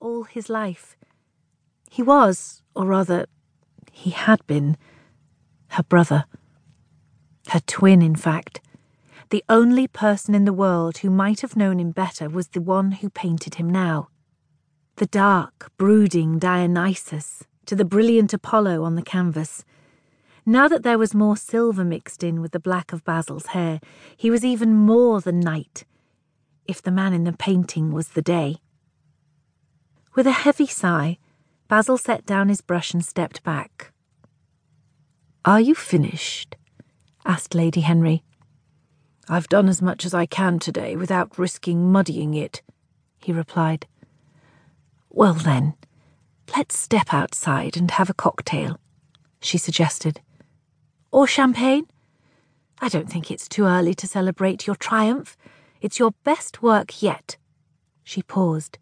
all his life. He was, or rather, he had been, her brother. Her twin, in fact. The only person in the world who might have known him better was the one who painted him now. The dark, brooding Dionysus to the brilliant Apollo on the canvas. Now that there was more silver mixed in with the black of Basil's hair, he was even more the night, if the man in the painting was the day. With a heavy sigh, Basil set down his brush and stepped back. Are you finished? asked Lady Henry. I've done as much as I can today without risking muddying it, he replied. Well then, let's step outside and have a cocktail, she suggested. Or champagne? I don't think it's too early to celebrate your triumph. It's your best work yet. She paused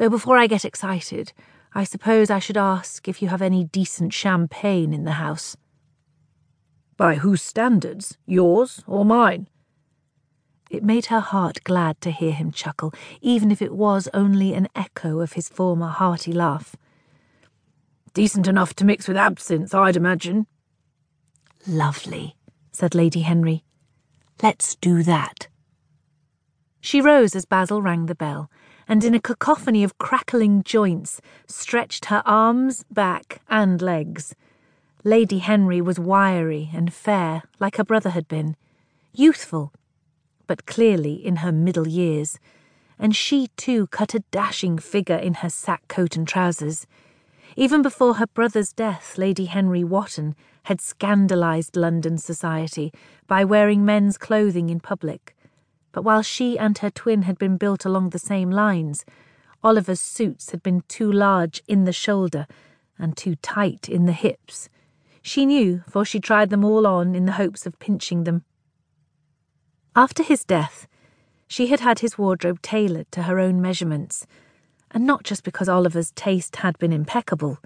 Though before I get excited, I suppose I should ask if you have any decent champagne in the house. By whose standards? Yours or mine? It made her heart glad to hear him chuckle, even if it was only an echo of his former hearty laugh. Decent enough to mix with absinthe, I'd imagine. Lovely, said Lady Henry. Let's do that. She rose as Basil rang the bell and in a cacophony of crackling joints, stretched her arms, back, and legs. Lady Henry was wiry and fair, like her brother had been, youthful, but clearly in her middle years, and she too cut a dashing figure in her sack coat and trousers. Even before her brother's death, Lady Henry Wotton had scandalised London society by wearing men's clothing in public but while she and her twin had been built along the same lines, Oliver's suits had been too large in the shoulder and too tight in the hips. She knew, for she tried them all on in the hopes of pinching them. After his death, she had had his wardrobe tailored to her own measurements, and not just because Oliver's taste had been impeccable.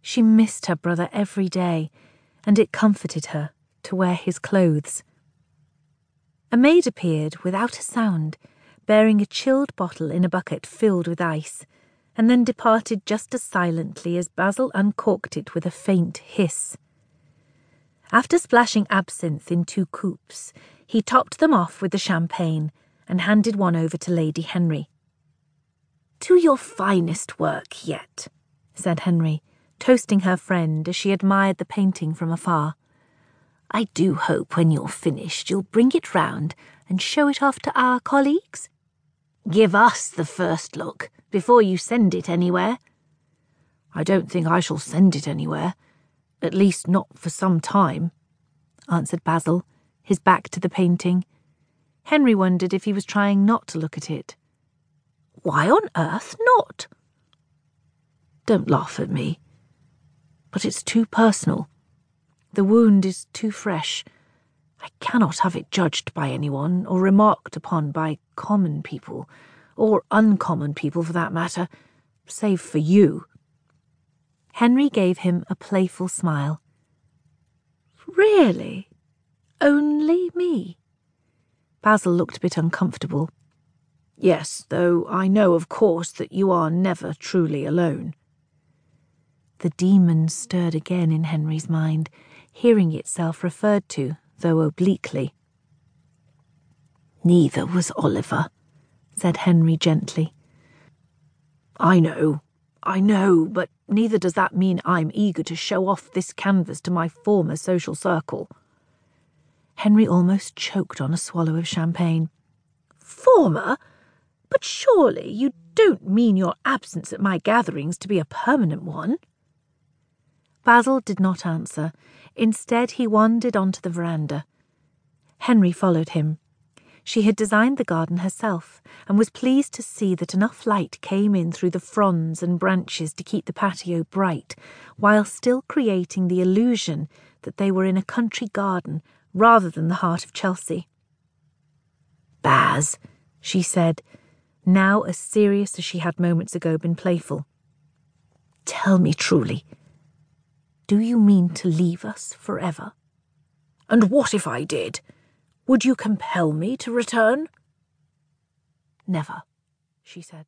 She missed her brother every day, and it comforted her to wear his clothes. A maid appeared without a sound, bearing a chilled bottle in a bucket filled with ice, and then departed just as silently as Basil uncorked it with a faint hiss. After splashing absinthe in two coops, he topped them off with the champagne and handed one over to Lady Henry. To your finest work yet, said Henry, toasting her friend as she admired the painting from afar. I do hope when you're finished you'll bring it round and show it off to our colleagues. Give us the first look before you send it anywhere. I don't think I shall send it anywhere, at least not for some time, answered Basil, his back to the painting. Henry wondered if he was trying not to look at it. Why on earth not? Don't laugh at me. But it's too personal. The wound is too fresh. I cannot have it judged by anyone or remarked upon by common people, or uncommon people for that matter, save for you. Henry gave him a playful smile. Really? Only me? Basil looked a bit uncomfortable. Yes, though I know, of course, that you are never truly alone. The demon stirred again in Henry's mind hearing itself referred to, though obliquely. Neither was Oliver, said Henry gently. I know, I know, but neither does that mean I'm eager to show off this canvas to my former social circle. Henry almost choked on a swallow of champagne. Former? But surely you don't mean your absence at my gatherings to be a permanent one? Basil did not answer. Instead, he wandered onto the veranda. Henry followed him. She had designed the garden herself and was pleased to see that enough light came in through the fronds and branches to keep the patio bright, while still creating the illusion that they were in a country garden rather than the heart of Chelsea. Baz, she said, now as serious as she had moments ago been playful. Tell me truly, do you mean to leave us forever? And what if I did? Would you compel me to return? Never, she said.